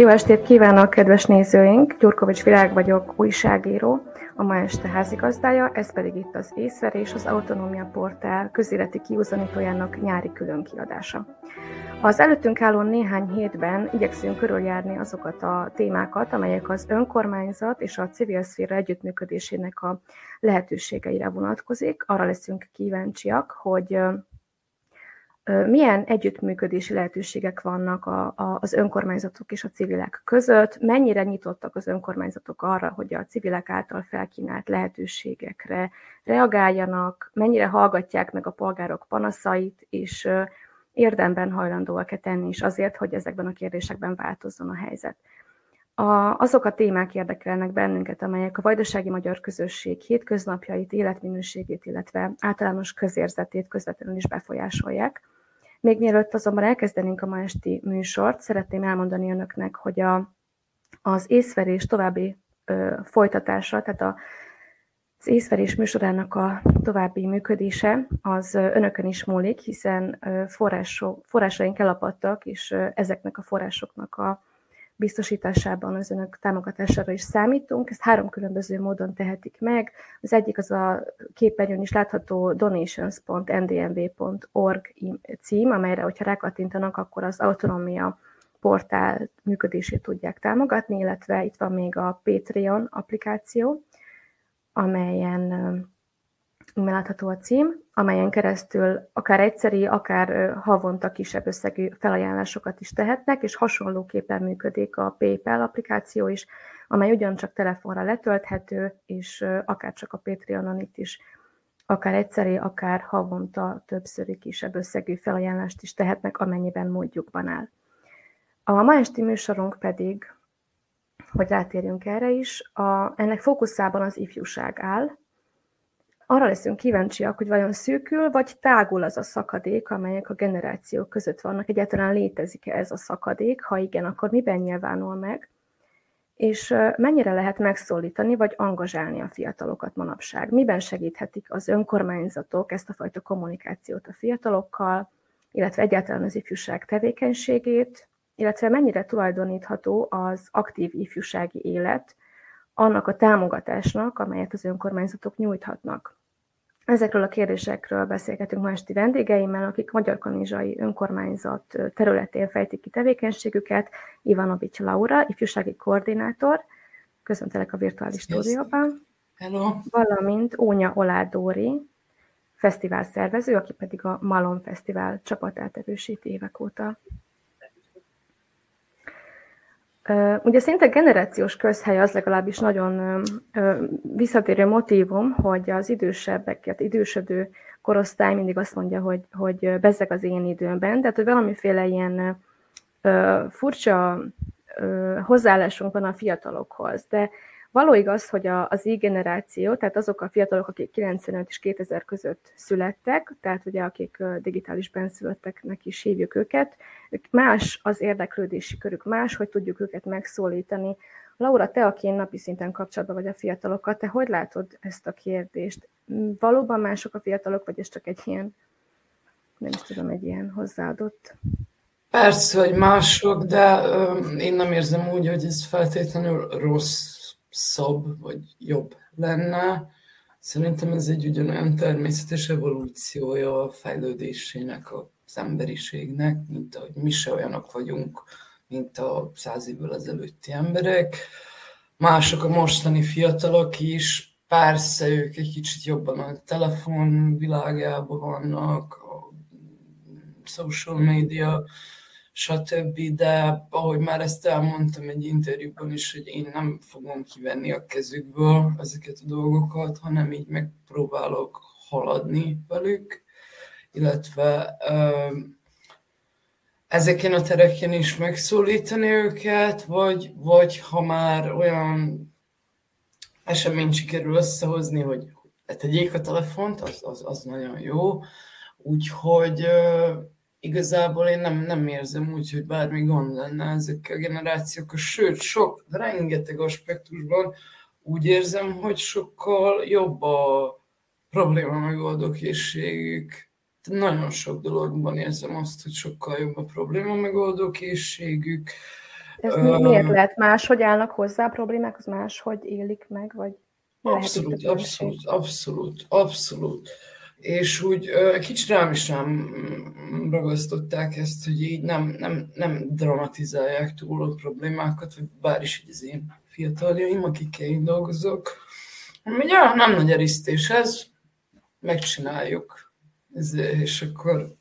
Jó estét kívánok, kedves nézőink! Gyurkovics Világ vagyok, újságíró, a ma este házigazdája, ez pedig itt az Észverés, az Autonómia Portál közéleti kiúzanítójának nyári különkiadása. Az előttünk álló néhány hétben igyekszünk körüljárni azokat a témákat, amelyek az önkormányzat és a civil szféra együttműködésének a lehetőségeire vonatkozik. Arra leszünk kíváncsiak, hogy milyen együttműködési lehetőségek vannak a, a, az önkormányzatok és a civilek között, mennyire nyitottak az önkormányzatok arra, hogy a civilek által felkínált lehetőségekre reagáljanak, mennyire hallgatják meg a polgárok panaszait, és érdemben hajlandóak-e tenni is azért, hogy ezekben a kérdésekben változzon a helyzet. A, azok a témák érdekelnek bennünket, amelyek a vajdasági magyar közösség hétköznapjait, életminőségét, illetve általános közérzetét közvetlenül is befolyásolják. Még mielőtt azonban elkezdenénk a ma esti műsort, szeretném elmondani önöknek, hogy a, az észverés további ö, folytatása, tehát a, az észverés műsorának a további működése az önökön is múlik, hiszen források, forrásaink elapadtak, és ezeknek a forrásoknak a biztosításában az önök támogatására is számítunk. Ezt három különböző módon tehetik meg. Az egyik az a képernyőn is látható donations.ndmv.org cím, amelyre, hogyha rákattintanak, akkor az autonómia portál működését tudják támogatni, illetve itt van még a Patreon applikáció, amelyen látható a cím, amelyen keresztül akár egyszeri, akár havonta kisebb összegű felajánlásokat is tehetnek, és hasonlóképpen működik a PayPal applikáció is, amely ugyancsak telefonra letölthető, és akár csak a Patreonon itt is akár egyszeri, akár havonta többszöri kisebb összegű felajánlást is tehetnek, amennyiben módjukban áll. A ma esti műsorunk pedig, hogy rátérjünk erre is, a, ennek fókuszában az ifjúság áll, arra leszünk kíváncsiak, hogy vajon szűkül, vagy tágul az a szakadék, amelyek a generációk között vannak. Egyáltalán létezik-e ez a szakadék? Ha igen, akkor miben nyilvánul meg? És mennyire lehet megszólítani, vagy angazsálni a fiatalokat manapság? Miben segíthetik az önkormányzatok ezt a fajta kommunikációt a fiatalokkal, illetve egyáltalán az ifjúság tevékenységét, illetve mennyire tulajdonítható az aktív ifjúsági élet annak a támogatásnak, amelyet az önkormányzatok nyújthatnak. Ezekről a kérdésekről beszélgetünk ma esti vendégeimmel, akik Magyar Kanizsai Önkormányzat területén fejtik ki tevékenységüket. Ivanovics Laura, ifjúsági koordinátor. Köszöntelek a virtuális stúdióban. Hello. Valamint Ónya Oládóri, fesztivál szervező, aki pedig a Malon Fesztivál csapatát erősíti évek óta. Ugye szinte generációs közhely az legalábbis nagyon visszatérő motivum, hogy az idősebbeket, idősödő korosztály mindig azt mondja, hogy, hogy bezeg az én időmben, tehát hogy valamiféle ilyen furcsa hozzáállásunk van a fiatalokhoz, de Való igaz, hogy a, az i-generáció, tehát azok a fiatalok, akik 95 és 2000 között születtek, tehát ugye akik digitális benszülötteknek is hívjuk őket, ők más az érdeklődési körük, más, hogy tudjuk őket megszólítani. Laura, te, aki napi szinten kapcsolatban vagy a fiatalokkal, te hogy látod ezt a kérdést? Valóban mások a fiatalok, vagy ez csak egy ilyen, nem is tudom, egy ilyen hozzáadott Persze, hogy mások, de ö, én nem érzem úgy, hogy ez feltétlenül rossz szabb vagy jobb lenne. Szerintem ez egy ugyanolyan természetes evolúciója a fejlődésének, az emberiségnek, mint ahogy mi se olyanok vagyunk, mint a száz évvel ezelőtti emberek. Mások a mostani fiatalok is, persze ők egy kicsit jobban a telefon világában vannak, a social media stb. De ahogy már ezt elmondtam egy interjúban is, hogy én nem fogom kivenni a kezükből ezeket a dolgokat, hanem így megpróbálok haladni velük, illetve ezeken a tereken is megszólítani őket, vagy, vagy ha már olyan eseményt sikerül összehozni, hogy letegyék a telefont, az, az, az nagyon jó. Úgyhogy igazából én nem, nem érzem úgy, hogy bármi gond lenne ezekkel a generációkkal, sőt, sok, rengeteg aspektusban úgy érzem, hogy sokkal jobb a probléma megoldó készségük. Nagyon sok dologban érzem azt, hogy sokkal jobb a probléma megoldó készségük. Ez uh, miért lehet más, hogy állnak hozzá a problémákhoz, más, hogy élik meg, vagy Abszolút, abszolút, abszolút, abszolút. És úgy kicsit rám is rám ragasztották ezt, hogy így nem, nem, nem dramatizálják túl a problémákat, vagy bár is így az én fiataljaim, akikkel én dolgozok. Ugye nem nagy erisztés ez, megcsináljuk, és akkor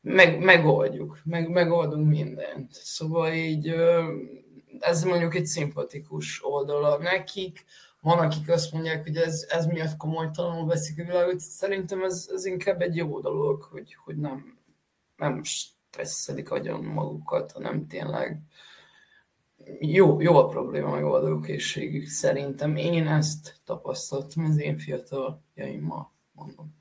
meg, megoldjuk, meg, megoldunk mindent. Szóval így ez mondjuk egy szimpatikus oldala nekik, van, akik azt mondják, hogy ez, ez miatt komolytalanul veszik a világot, szerintem ez, ez inkább egy jó dolog, hogy, hogy nem, nem stresszelik agyon magukat, hanem tényleg jó, jó a probléma megoldó készségük. Szerintem én ezt tapasztaltam az én fiataljaimmal, mondom.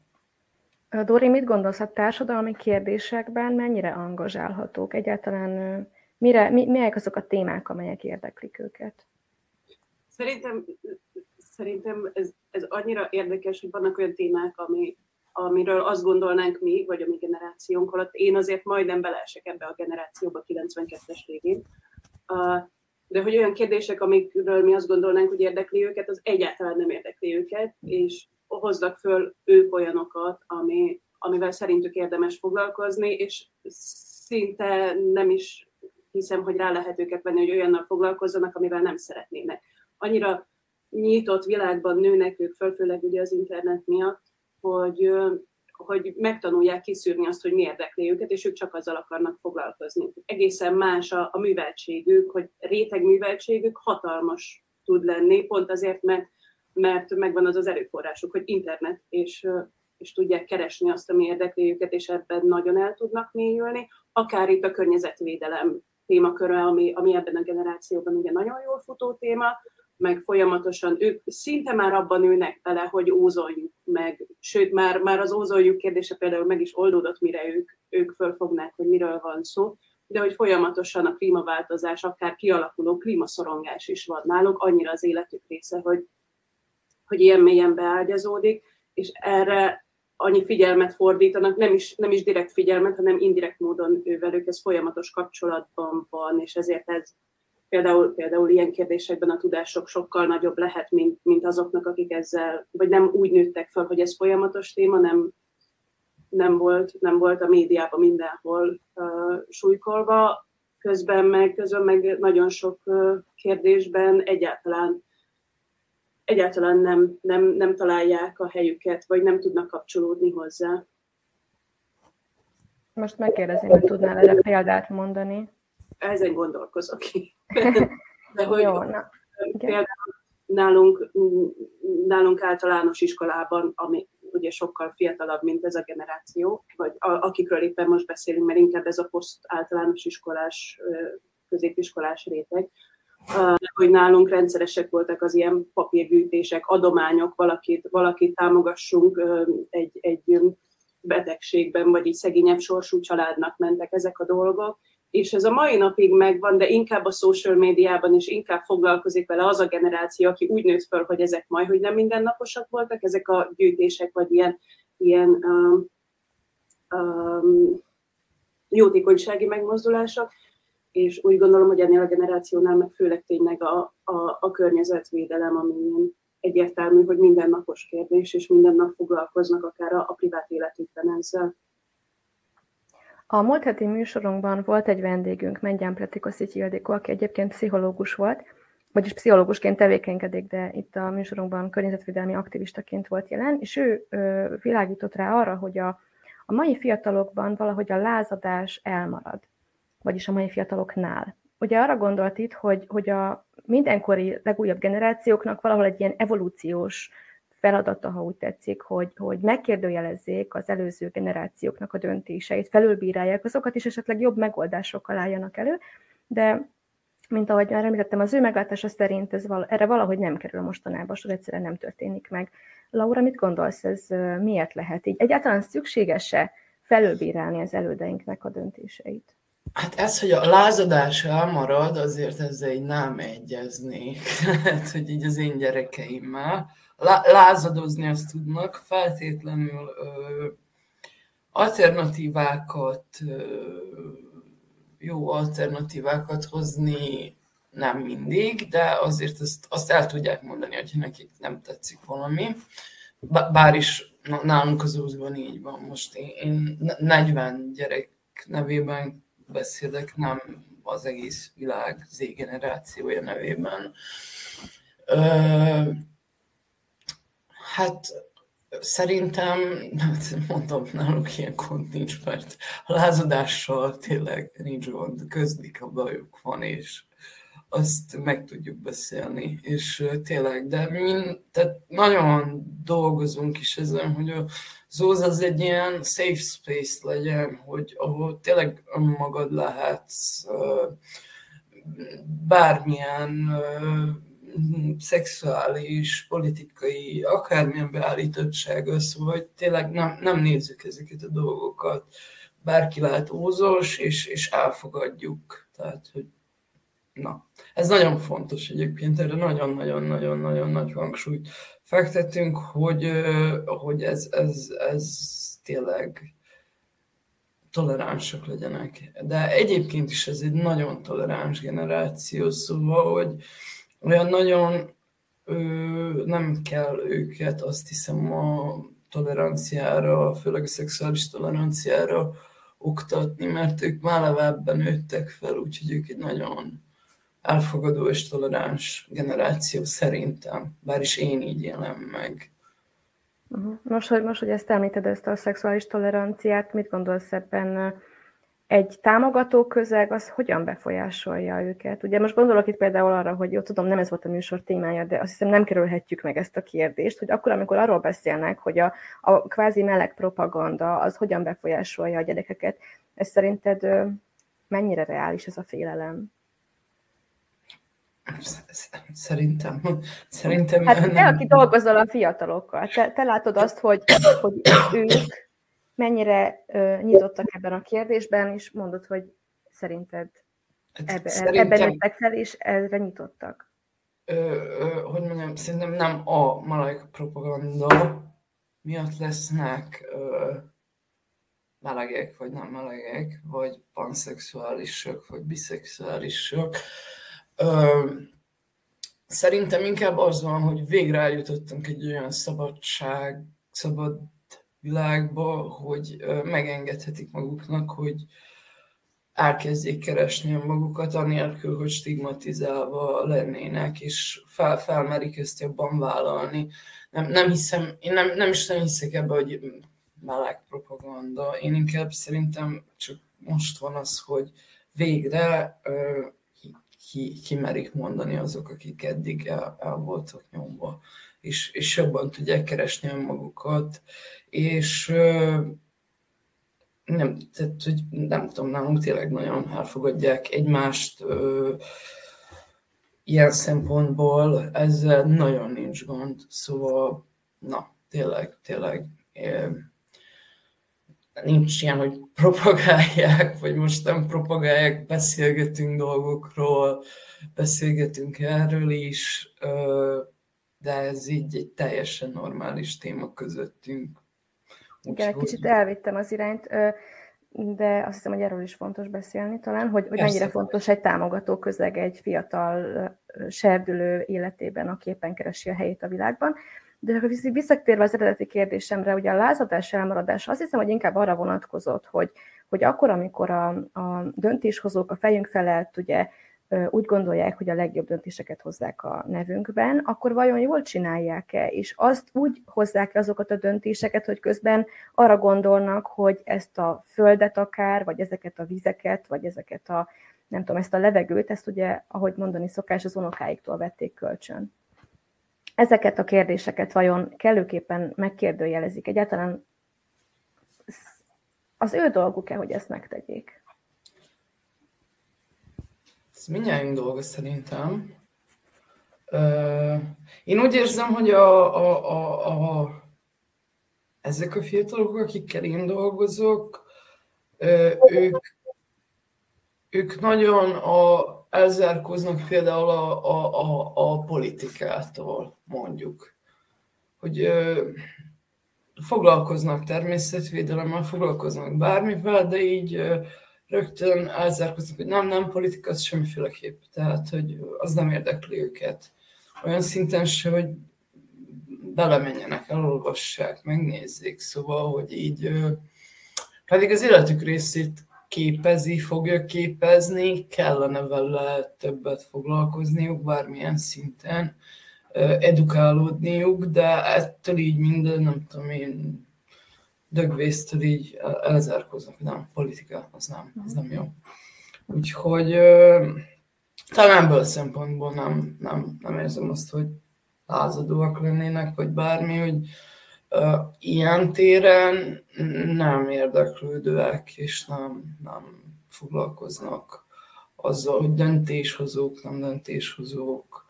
Dori, mit gondolsz a társadalmi kérdésekben, mennyire angazsálhatók? Egyáltalán mire, mi, melyek azok a témák, amelyek érdeklik őket? Szerintem szerintem ez, ez annyira érdekes, hogy vannak olyan témák, ami, amiről azt gondolnánk mi, vagy a mi generációnk alatt. Én azért majdnem beleesek ebbe a generációba 92-es végén. De hogy olyan kérdések, amikről mi azt gondolnánk, hogy érdekli őket, az egyáltalán nem érdekli őket, és hoznak föl ők olyanokat, ami, amivel szerintük érdemes foglalkozni, és szinte nem is hiszem, hogy rá lehet őket venni, hogy olyannal foglalkozzanak, amivel nem szeretnének. Annyira nyitott világban nőnek ők főleg ugye az internet miatt, hogy, hogy megtanulják kiszűrni azt, hogy mi érdekli őket, és ők csak azzal akarnak foglalkozni. Egészen más a, a műveltségük, hogy réteg műveltségük hatalmas tud lenni, pont azért, mert, mert megvan az az erőforrásuk, hogy internet, és, és tudják keresni azt, ami érdekli őket, és ebben nagyon el tudnak mélyülni. Akár itt a környezetvédelem témaköre, ami, ami ebben a generációban ugye nagyon jól futó téma, meg folyamatosan ők szinte már abban ülnek bele, hogy ózoljuk meg, sőt már, már az ózoljuk kérdése például meg is oldódott, mire ők, ők fölfognák, hogy miről van szó, de hogy folyamatosan a klímaváltozás, akár kialakuló klímaszorongás is van náluk, annyira az életük része, hogy, hogy ilyen mélyen beágyazódik, és erre annyi figyelmet fordítanak, nem is, nem is direkt figyelmet, hanem indirekt módon ővelük, ez folyamatos kapcsolatban van, és ezért ez, például, például ilyen kérdésekben a tudások sokkal nagyobb lehet, mint, mint azoknak, akik ezzel, vagy nem úgy nőttek fel, hogy ez folyamatos téma, nem, nem, volt, nem volt a médiában mindenhol uh, súlykolva, közben meg, közben meg nagyon sok uh, kérdésben egyáltalán egyáltalán nem, nem, nem találják a helyüket, vagy nem tudnak kapcsolódni hozzá. Most megkérdezni, hogy tudnál erre példát mondani? Ezen gondolkozok. De hogy Jó, na. például nálunk, nálunk általános iskolában, ami ugye sokkal fiatalabb, mint ez a generáció, vagy a, akikről éppen most beszélünk, mert inkább ez a poszt általános iskolás, középiskolás réteg, hogy nálunk rendszeresek voltak az ilyen papírgyűjtések, adományok, valakit, valakit támogassunk egy, egy betegségben, vagy így szegényebb sorsú családnak mentek ezek a dolgok, és ez a mai napig megvan, de inkább a social médiában is inkább foglalkozik vele az a generáció, aki úgy nőtt föl, hogy ezek majd, hogy nem mindennaposak voltak, ezek a gyűjtések, vagy ilyen, ilyen um, um, jótékonysági megmozdulások, és úgy gondolom, hogy ennél a generációnál meg főleg tényleg a, a, a környezetvédelem, ami egyértelmű, hogy mindennapos kérdés, és minden nap foglalkoznak akár a, a privát életükben ezzel. A múlt heti műsorunkban volt egy vendégünk, Mengyán Pretikoszi Ildikó, aki egyébként pszichológus volt, vagyis pszichológusként tevékenykedik, de itt a műsorunkban környezetvédelmi aktivistaként volt jelen, és ő ö, világított rá arra, hogy a, a mai fiatalokban valahogy a lázadás elmarad, vagyis a mai fiataloknál. Ugye arra gondolt itt, hogy, hogy a mindenkori legújabb generációknak valahol egy ilyen evolúciós feladata, ha úgy tetszik, hogy, hogy megkérdőjelezzék az előző generációknak a döntéseit, felülbírálják azokat, és esetleg jobb megoldásokkal álljanak elő, de mint ahogy már említettem, az ő meglátása szerint ez val- erre valahogy nem kerül mostanában, sor egyszerűen nem történik meg. Laura, mit gondolsz, ez miért lehet így? Egyáltalán szükséges-e felülbírálni az elődeinknek a döntéseit? Hát ez, hogy a lázadás elmarad, azért ezzel így nem egyeznék. Lehet, hogy így az én gyerekeimmel lázadozni azt tudnak, feltétlenül ö, alternatívákat ö, jó alternatívákat hozni nem mindig, de azért azt, azt el tudják mondani, hogy nekik nem tetszik valami. Bár is nálunk az úzban így van. Most én 40 gyerek nevében beszélek, nem az egész világ Z generációja nevében. Ö, hát szerintem, mondom, náluk ilyen gond nincs, mert a lázadással tényleg nincs gond, közlik a bajuk van, és azt meg tudjuk beszélni, és tényleg, de mi tehát nagyon dolgozunk is ezen, hogy a Zóz az egy ilyen safe space legyen, hogy ahol tényleg önmagad lehetsz, bármilyen szexuális, politikai, akármilyen beállítottság az, vagy tényleg nem, nem nézzük ezeket a dolgokat. Bárki lehet ózos, és, és elfogadjuk. Tehát, hogy na, ez nagyon fontos egyébként, erre nagyon-nagyon-nagyon-nagyon nagy hangsúlyt fektetünk, hogy, hogy ez, ez, ez tényleg toleránsak legyenek. De egyébként is ez egy nagyon toleráns generáció, szóval, hogy olyan nagyon ö, nem kell őket, azt hiszem, a toleranciára, főleg a szexuális toleranciára oktatni, mert ők már ebben nőttek fel, úgyhogy ők egy nagyon elfogadó és toleráns generáció szerintem, bár is én így élem meg. Most, hogy, most, hogy ezt említed, ezt a szexuális toleranciát, mit gondolsz ebben egy támogató közeg az hogyan befolyásolja őket? Ugye most gondolok itt például arra, hogy jó, tudom, nem ez volt a műsor témája, de azt hiszem nem kerülhetjük meg ezt a kérdést, hogy akkor, amikor arról beszélnek, hogy a, a kvázi meleg propaganda az hogyan befolyásolja a gyerekeket, ez szerinted mennyire reális ez a félelem? Szerintem, szerintem... Hát te, aki dolgozol a fiatalokkal, te, te látod azt, hogy, hogy ők mennyire ö, nyitottak ebben a kérdésben, és mondod, hogy szerinted hát ebbe, Szerintem... ebben jöttek fel, és erre nyitottak. Ö, ö, hogy mondjam, szerintem nem a meleg propaganda miatt lesznek ö, melegek, vagy nem melegek, vagy panszexuálisok, vagy biszexuálisok. Ö, szerintem inkább az van, hogy végre eljutottunk egy olyan szabadság, szabad világba, hogy megengedhetik maguknak, hogy elkezdjék keresni magukat, anélkül, hogy stigmatizálva lennének, és fel, felmerik ezt jobban vállalni. Nem, nem hiszem, én nem, nem is nem hiszek ebbe, hogy meleg propaganda. Én inkább szerintem csak most van az, hogy végre ki, ki merik mondani azok, akik eddig el, el voltak nyomva, és, és jobban tudják keresni önmagukat, és nem, tehát, hogy nem tudom, nálunk tényleg nagyon elfogadják egymást ö, ilyen szempontból, ezzel nagyon nincs gond, szóval na, tényleg, tényleg é, nincs ilyen, hogy propagálják, vagy most nem propagálják, beszélgetünk dolgokról, beszélgetünk erről is, ö, de ez így egy teljesen normális téma közöttünk. Igen, egy kicsit elvittem az irányt, de azt hiszem, hogy erről is fontos beszélni talán, hogy, hogy mennyire fontos egy támogató közeg egy fiatal serdülő életében, aki éppen keresi a helyét a világban. De akkor visszatérve az eredeti kérdésemre, ugye a lázadás elmaradása, azt hiszem, hogy inkább arra vonatkozott, hogy, hogy akkor, amikor a, a döntéshozók a fejünk felett ugye úgy gondolják, hogy a legjobb döntéseket hozzák a nevünkben, akkor vajon jól csinálják-e? És azt úgy hozzák -e azokat a döntéseket, hogy közben arra gondolnak, hogy ezt a földet akár, vagy ezeket a vizeket, vagy ezeket a, nem tudom, ezt a levegőt, ezt ugye, ahogy mondani szokás, az unokáiktól vették kölcsön. Ezeket a kérdéseket vajon kellőképpen megkérdőjelezik? Egyáltalán az ő dolguk-e, hogy ezt megtegyék? Ez mindjárt dolga szerintem. Én úgy érzem, hogy a, a, a, a, ezek a fiatalok, akikkel én dolgozok, ők, ők nagyon a, elzárkóznak például a, a, a, a politikától, mondjuk. Hogy ö, foglalkoznak természetvédelemmel, foglalkoznak bármivel, de így ö, rögtön elzárkoznak, hogy nem, nem politika, az semmiféleképp. Tehát, hogy az nem érdekli őket. Olyan szinten se, hogy belemenjenek, elolvassák, megnézzék. Szóval, hogy így pedig az életük részét képezi, fogja képezni, kellene vele többet foglalkozniuk bármilyen szinten, edukálódniuk, de ettől így minden, nem tudom én, dögvésztől így elzárkoznak, nem, politika, az nem, az nem jó. Úgyhogy talán ebből szempontból nem, nem, nem érzem azt, hogy lázadóak lennének, vagy bármi, hogy ilyen téren nem érdeklődőek, és nem, nem foglalkoznak azzal, hogy döntéshozók, nem döntéshozók,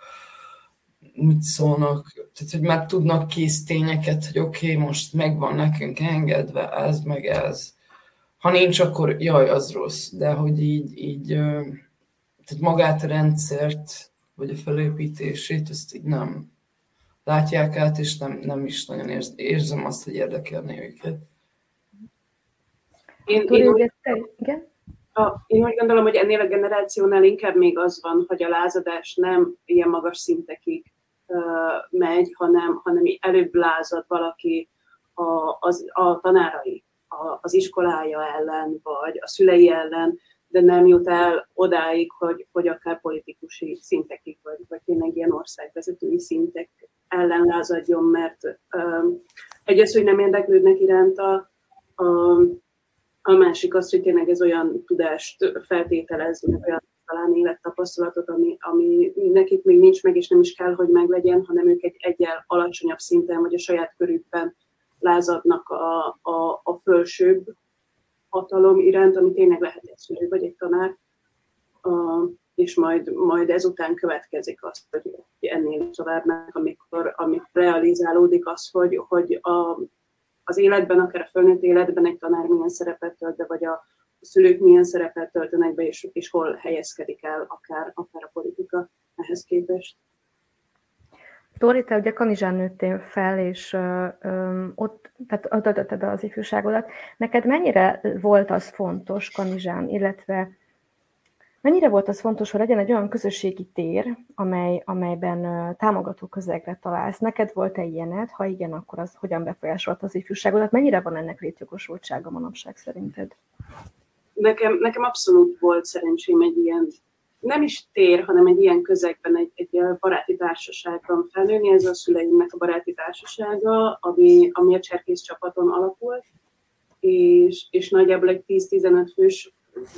mit szólnak, tehát hogy már tudnak kész tényeket, hogy oké, okay, most megvan nekünk engedve ez, meg ez. Ha nincs, akkor jaj, az rossz, de hogy így, így tehát magát a rendszert, vagy a felépítését, ezt így nem, látják át, és nem, nem is nagyon érz, érzem azt, hogy érdekelni őket. Én, én, úgy, igen? A, én úgy gondolom, hogy ennél a generációnál inkább még az van, hogy a lázadás nem ilyen magas szintekig megy, hanem, hanem előbb lázad valaki a, az, a tanárai, a, az iskolája ellen, vagy a szülei ellen, de nem jut el odáig, hogy, hogy akár politikusi szintekig, vagy, vagy tényleg ilyen országvezetői szintek ellen lázadjon, mert um, egy az, hogy nem érdeklődnek iránta, a, a másik az, hogy tényleg ez olyan tudást feltételez, meg olyan talán élettapasztalatot, ami, ami nekik még nincs meg, és nem is kell, hogy meglegyen, hanem ők egy egyel alacsonyabb szinten, vagy a saját körükben lázadnak a, a, a fölsőbb hatalom iránt, ami tényleg lehet egy szülő vagy egy tanár, a, és majd, majd ezután következik az, hogy ennél tovább meg, amikor, amikor realizálódik az, hogy, hogy a, az életben, akár a fölnőtt életben egy tanár milyen szerepet tölt be, vagy a szülők milyen szerepet töltenek be, és, és hol helyezkedik el akár, akár a politika ehhez képest. Tóri, te ugye Kanizsán nőttél fel, és ö, ö, ott, tehát adotted az ifjúságodat. Neked mennyire volt az fontos Kanizsán, illetve mennyire volt az fontos, hogy legyen egy olyan közösségi tér, amely, amelyben támogató közegre találsz? Neked volt-e ilyened? Ha igen, akkor az hogyan befolyásolt az ifjúságodat? Mennyire van ennek létjogosultsága manapság szerinted? Nekem, nekem abszolút volt szerencsém egy ilyen nem is tér, hanem egy ilyen közegben, egy, egy baráti társaságban felnőni. Ez a szüleimnek a baráti társasága, ami, ami a cserkész csapaton alakult, és, és nagyjából egy 10-15 fős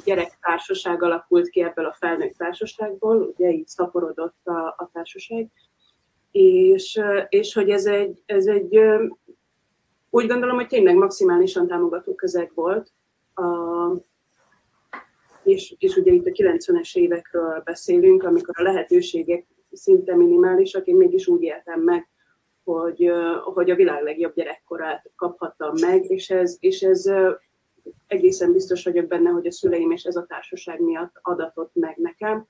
gyerektársaság alakult ki ebből a felnőtt társaságból, ugye így szaporodott a, a társaság, és, és hogy ez egy, ez egy, úgy gondolom, hogy tényleg maximálisan támogató közeg volt, a, és, és ugye itt a 90-es évekről beszélünk, amikor a lehetőségek szinte minimálisak, én mégis úgy éltem meg, hogy, hogy a világ legjobb gyerekkorát kaphattam meg, és ez, és ez egészen biztos vagyok benne, hogy a szüleim és ez a társaság miatt adatott meg nekem.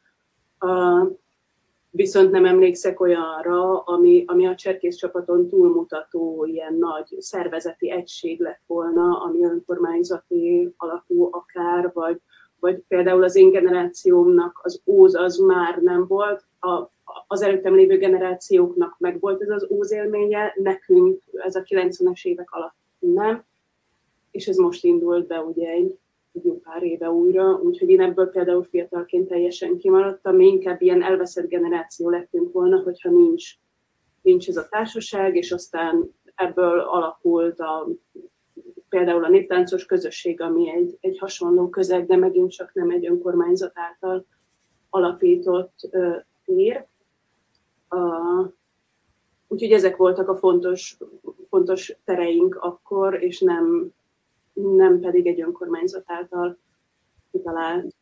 Viszont nem emlékszek olyanra, ami, ami a cserkész csapaton túlmutató ilyen nagy szervezeti egység lett volna, ami önkormányzati alapú akár, vagy, vagy például az én generációmnak az óz az már nem volt, a, az előttem lévő generációknak meg volt ez az óz élménye, nekünk ez a 90-es évek alatt nem, és ez most indult be ugye egy, egy jó pár éve újra, úgyhogy én ebből például fiatalként teljesen kimaradtam, mi inkább ilyen elveszett generáció lettünk volna, hogyha nincs, nincs ez a társaság, és aztán ebből alakult a például a néptáncos közösség, ami egy, egy hasonló közeg, de megint csak nem egy önkormányzat által alapított uh, tér. Uh, úgyhogy ezek voltak a fontos, fontos tereink akkor, és nem, nem pedig egy önkormányzat által kitalált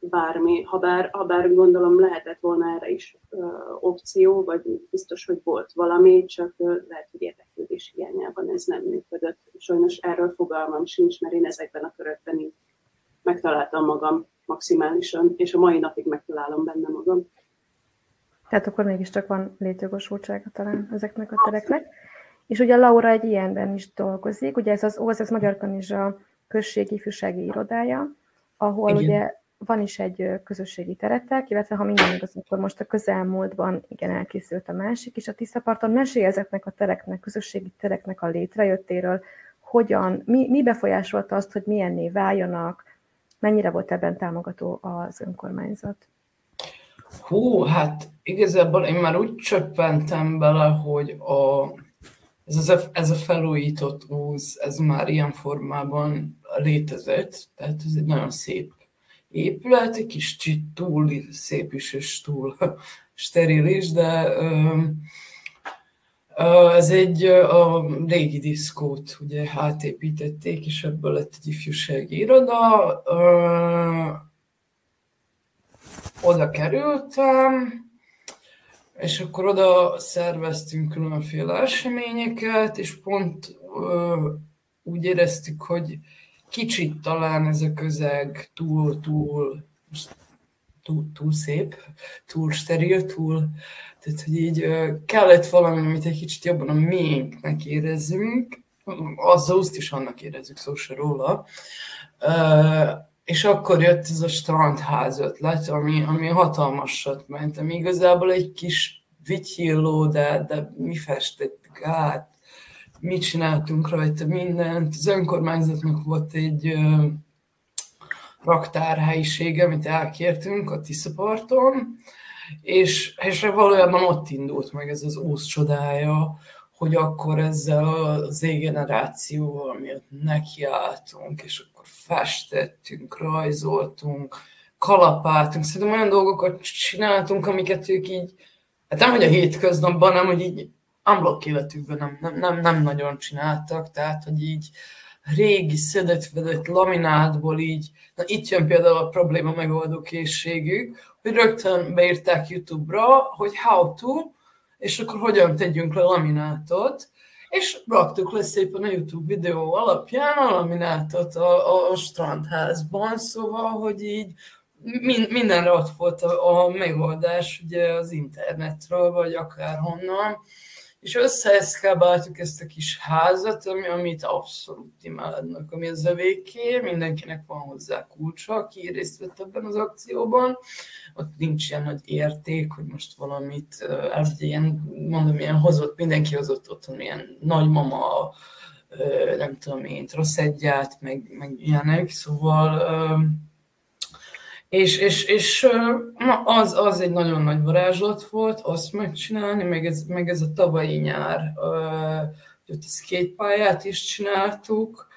bármi, ha bár, ha bár gondolom lehetett volna erre is uh, opció, vagy biztos, hogy volt valami, csak uh, lehet, hogy érdeklődés hiányában ez nem működött. Sajnos erről fogalmam sincs, mert én ezekben a körökben így megtaláltam magam maximálisan, és a mai napig megtalálom benne magam. Tehát akkor mégiscsak van létjogosultsága talán ezeknek a tereknek. És ugye Laura egy ilyenben is dolgozik, ugye ez az ez Magyar Kanizsa községi ifjúsági irodája, ahol igen. ugye van is egy közösségi teretek, illetve ha minden igaz, akkor most a közelmúltban igen elkészült a másik, és a Tiszaparton mesélj ezeknek a tereknek, közösségi tereknek a létrejöttéről, hogyan, mi, mi befolyásolta azt, hogy milyenné váljanak, mennyire volt ebben támogató az önkormányzat? Hú, hát igazából én már úgy csöppentem bele, hogy a, ez, a, ez a felújított úz, ez már ilyen formában létezett, tehát ez egy nagyon szép épület, egy kis túl szép is, és túl steril is, de ez egy a régi diszkót ugye átépítették, és ebből lett egy ifjúsági iroda. Oda kerültem, és akkor oda szerveztünk különféle eseményeket, és pont úgy éreztük, hogy kicsit talán ez a közeg túl, túl, túl, túl szép, túl steril, túl, tehát hogy így kellett valami, amit egy kicsit jobban a miénknek érezzünk, azzal azt is annak érezzük, szó se róla. És akkor jött ez a strandház ötlet, ami, ami hatalmasat ment, ami igazából egy kis vityilló, de, de mi festettük át, mit csináltunk rajta mindent. Az önkormányzatnak volt egy raktárhelyisége, amit elkértünk a Tiszaparton, és, és valójában ott indult meg ez az úsz csodája, hogy akkor ezzel az Z-generációval miatt nekiálltunk, és akkor festettünk, rajzoltunk, kalapáltunk, szerintem olyan dolgokat csináltunk, amiket ők így, hát nem, hogy a hétköznapban, nem, hogy így unblock életükben nem, nem, nem, nem nagyon csináltak, tehát, hogy így régi szedett laminátból így, na itt jön például a probléma megoldó készségük, hogy rögtön beírták YouTube-ra, hogy how to, és akkor hogyan tegyünk le laminátot, és raktuk le szépen a YouTube videó alapján a laminátot a, a, a strandházban, szóval, hogy így mindenre ott volt a, a megoldás ugye az internetről, vagy akárhonnan, és összeeszkábáltuk ezt a kis házat, ami, amit abszolút imádnak, ami az övéké, mindenkinek van hozzá kulcsa, aki részt vett ebben az akcióban, ott nincs ilyen nagy érték, hogy most valamit, ez ilyen, mondom, ilyen hozott, mindenki hozott otthon ilyen nagymama, nem tudom én, rossz egyát, meg, meg ilyenek, szóval és, és, és na, az, az egy nagyon nagy varázslat volt, azt megcsinálni, meg ez, meg ez a tavalyi nyár, hogy a skatepályát is csináltuk,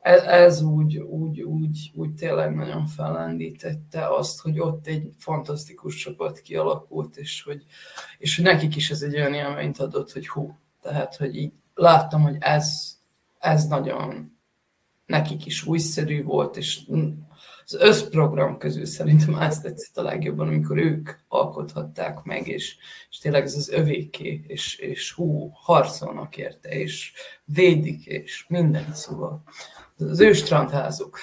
ez, ez úgy, úgy, úgy, úgy tényleg nagyon fellendítette azt, hogy ott egy fantasztikus csapat kialakult, és hogy, és hogy nekik is ez egy olyan élményt adott, hogy hú, tehát, hogy így láttam, hogy ez, ez nagyon nekik is újszerű volt, és az összprogram közül szerintem ezt tetszett a legjobban, amikor ők alkothatták meg, és, és tényleg ez az övéké, és, és hú, harcolnak érte, és védik, és minden, szóval az ő strandházuk.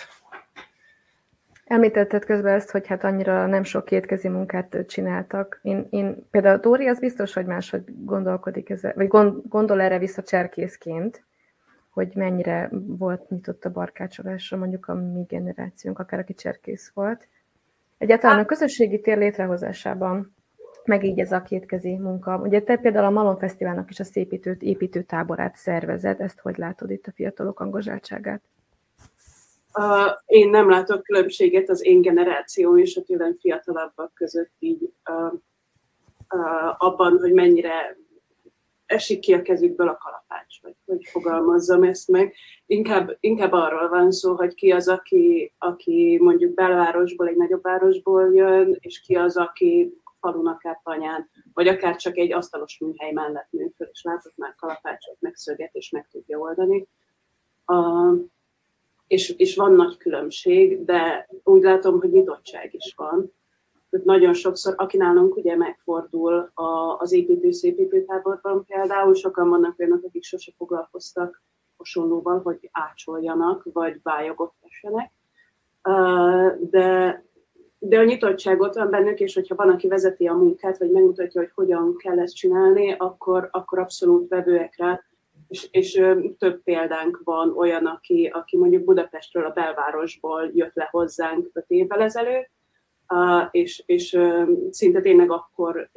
Említetted közben ezt, hogy hát annyira nem sok kétkezi munkát csináltak. Én, én például Dóri az biztos, hogy máshogy gondolkodik, ezzel, vagy gondol erre vissza cserkészként, hogy mennyire volt nyitott a barkácsolásra mondjuk a mi generációnk, akár aki cserkész volt. Egyáltalán a közösségi tér létrehozásában, meg így ez a kétkezi munka. Ugye te például a Malon Fesztiválnak is a szépítőt, építőtáborát szervezed, ezt hogy látod itt a fiatalok angozsáltságát? Uh, én nem látok különbséget az én generáció és a tőlem fiatalabbak között így uh, uh, abban, hogy mennyire esik ki a kezükből a kalapács, vagy hogy fogalmazzam ezt meg. Inkább, inkább arról van szó, hogy ki az, aki, aki mondjuk belvárosból, egy nagyobb városból jön, és ki az, aki falun, akár tanyán, vagy akár csak egy asztalos műhely mellett nő föl, és látott már kalapácsot, meg szöget, és meg tudja oldani. Uh, és, és van nagy különbség, de úgy látom, hogy nyitottság is van nagyon sokszor, aki nálunk ugye megfordul a, az építő-szépítőtáborban például, sokan vannak olyanok, akik sose foglalkoztak hasonlóval, hogy ácsoljanak, vagy bályogot vessenek. De, de a nyitottság ott van bennük, és hogyha van, aki vezeti a munkát, vagy megmutatja, hogy hogyan kell ezt csinálni, akkor, akkor abszolút vevőek rá. és, és több példánk van olyan, aki, aki mondjuk Budapestről, a belvárosból jött le hozzánk öt évvel ezelőtt, és, és szinte tényleg akkor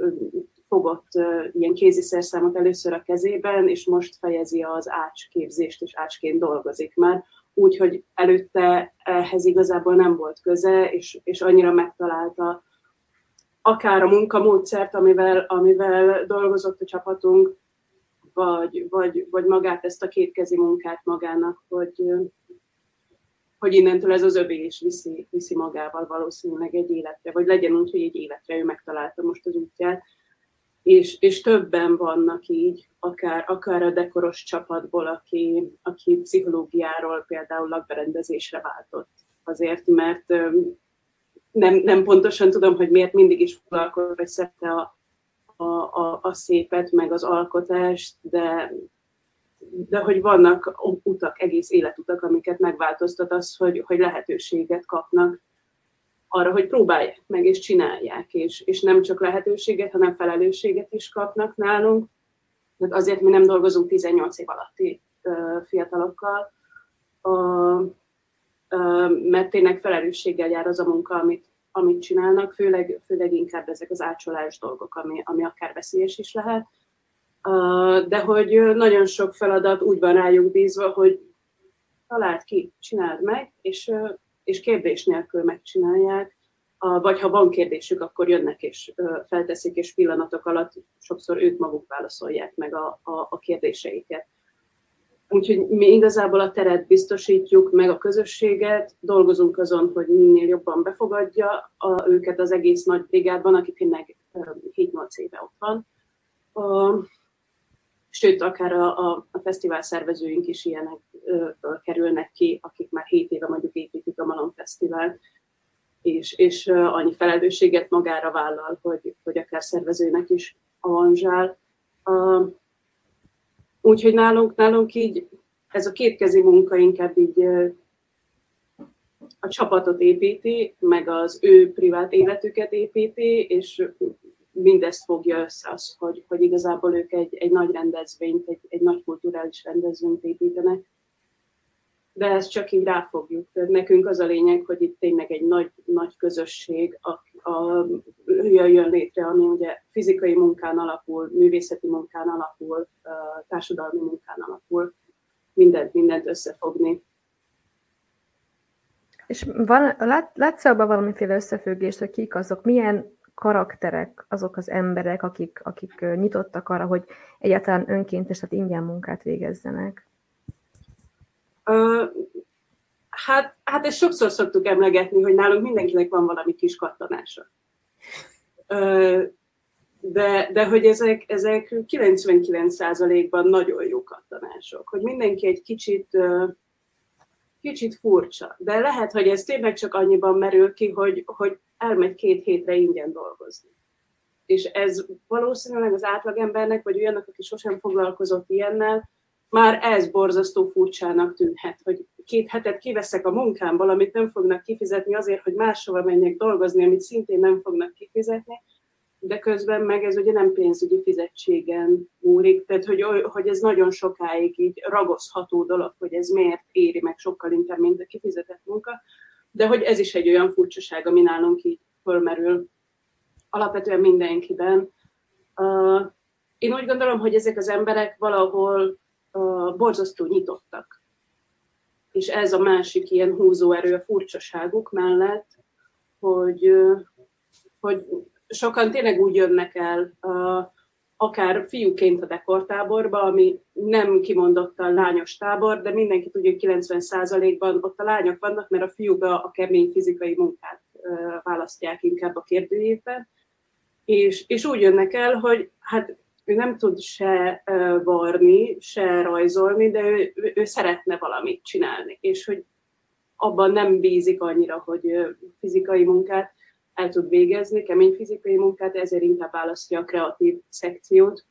fogott ilyen kéziszerszámot először a kezében, és most fejezi az ácsképzést, és ácsként dolgozik már, úgyhogy előtte ehhez igazából nem volt köze, és, és annyira megtalálta akár a munkamódszert, amivel, amivel dolgozott a csapatunk, vagy, vagy, vagy magát ezt a kétkezi munkát magának, hogy, hogy innentől ez az övé is viszi, viszi magával valószínűleg egy életre, vagy legyen úgy, hogy egy életre ő megtalálta most az útját. És, és többen vannak így, akár, akár a dekoros csapatból, aki, aki pszichológiáról például lakberendezésre váltott. Azért, mert nem, nem pontosan tudom, hogy miért mindig is foglalkozott, vagy szerte a, a, a, a szépet, meg az alkotást, de, de hogy vannak utak, egész életutak, amiket megváltoztat az, hogy, hogy lehetőséget kapnak arra, hogy próbálják meg és csinálják, és, és nem csak lehetőséget, hanem felelősséget is kapnak nálunk. De azért mi nem dolgozunk 18 év alatti fiatalokkal, uh, mert tényleg felelősséggel jár az a munka, amit, amit csinálnak, főleg, főleg inkább ezek az ácsolás dolgok, ami, ami akár veszélyes is lehet. De hogy nagyon sok feladat úgy van rájuk bízva, hogy találd ki, csináld meg, és, és kérdés nélkül megcsinálják. Vagy ha van kérdésük, akkor jönnek és felteszik, és pillanatok alatt sokszor ők maguk válaszolják meg a, a, a kérdéseiket. Úgyhogy mi igazából a teret biztosítjuk, meg a közösséget, dolgozunk azon, hogy minél jobban befogadja a, őket az egész nagy brigádban, aki tényleg 7-8 éve ott van. Sőt, akár a, a, a fesztivál szervezőink is ilyenek kerülnek ki, akik már 7 éve mondjuk építik a Malon Fesztivált, és, és annyi felelősséget magára vállal, hogy, hogy akár szervezőnek is avanzsál. Úgyhogy nálunk, nálunk így ez a kétkezi munka inkább így a csapatot építi, meg az ő privát életüket építi, és mindezt fogja össze az, hogy, hogy igazából ők egy, egy nagy rendezvényt, egy, egy nagy kulturális rendezvényt építenek. De ezt csak így ráfogjuk. Nekünk az a lényeg, hogy itt tényleg egy nagy, nagy közösség a, a, jön létre, ami ugye fizikai munkán alapul, művészeti munkán alapul, társadalmi munkán alapul, mindent, mindent összefogni. És van, lát, látsz abban valamiféle összefüggést, hogy kik azok, milyen karakterek azok az emberek, akik, akik nyitottak arra, hogy egyáltalán önkéntes, tehát ingyen munkát végezzenek? Uh, hát, hát ezt sokszor szoktuk emlegetni, hogy nálunk mindenkinek van valami kis kattanása. Uh, de, de hogy ezek, ezek 99%-ban nagyon jó kattanások, hogy mindenki egy kicsit, kicsit furcsa. De lehet, hogy ez tényleg csak annyiban merül ki, hogy, hogy elmegy két hétre ingyen dolgozni. És ez valószínűleg az átlagembernek, vagy olyannak, aki sosem foglalkozott ilyennel, már ez borzasztó furcsának tűnhet, hogy két hetet kiveszek a munkámból, amit nem fognak kifizetni azért, hogy máshova menjek dolgozni, amit szintén nem fognak kifizetni, de közben meg ez ugye nem pénzügyi fizetségen múlik, tehát hogy, hogy ez nagyon sokáig így ragozható dolog, hogy ez miért éri meg sokkal inkább, mint a kifizetett munka, de hogy ez is egy olyan furcsaság, ami nálunk így fölmerül alapvetően mindenkiben. Uh, én úgy gondolom, hogy ezek az emberek valahol uh, borzasztó nyitottak. És ez a másik ilyen húzóerő a furcsaságuk mellett, hogy, uh, hogy sokan tényleg úgy jönnek el, akár fiúként a dekortáborba, ami nem kimondottan lányos tábor, de mindenki tudja, hogy 90%-ban ott a lányok vannak, mert a fiúk a, kemény fizikai munkát választják inkább a kérdőjében. És, és úgy jönnek el, hogy hát ő nem tud se varni, se rajzolni, de ő, ő, szeretne valamit csinálni, és hogy abban nem bízik annyira, hogy fizikai munkát el tud végezni, kemény fizikai munkát, ezért inkább választja a kreatív szekciót,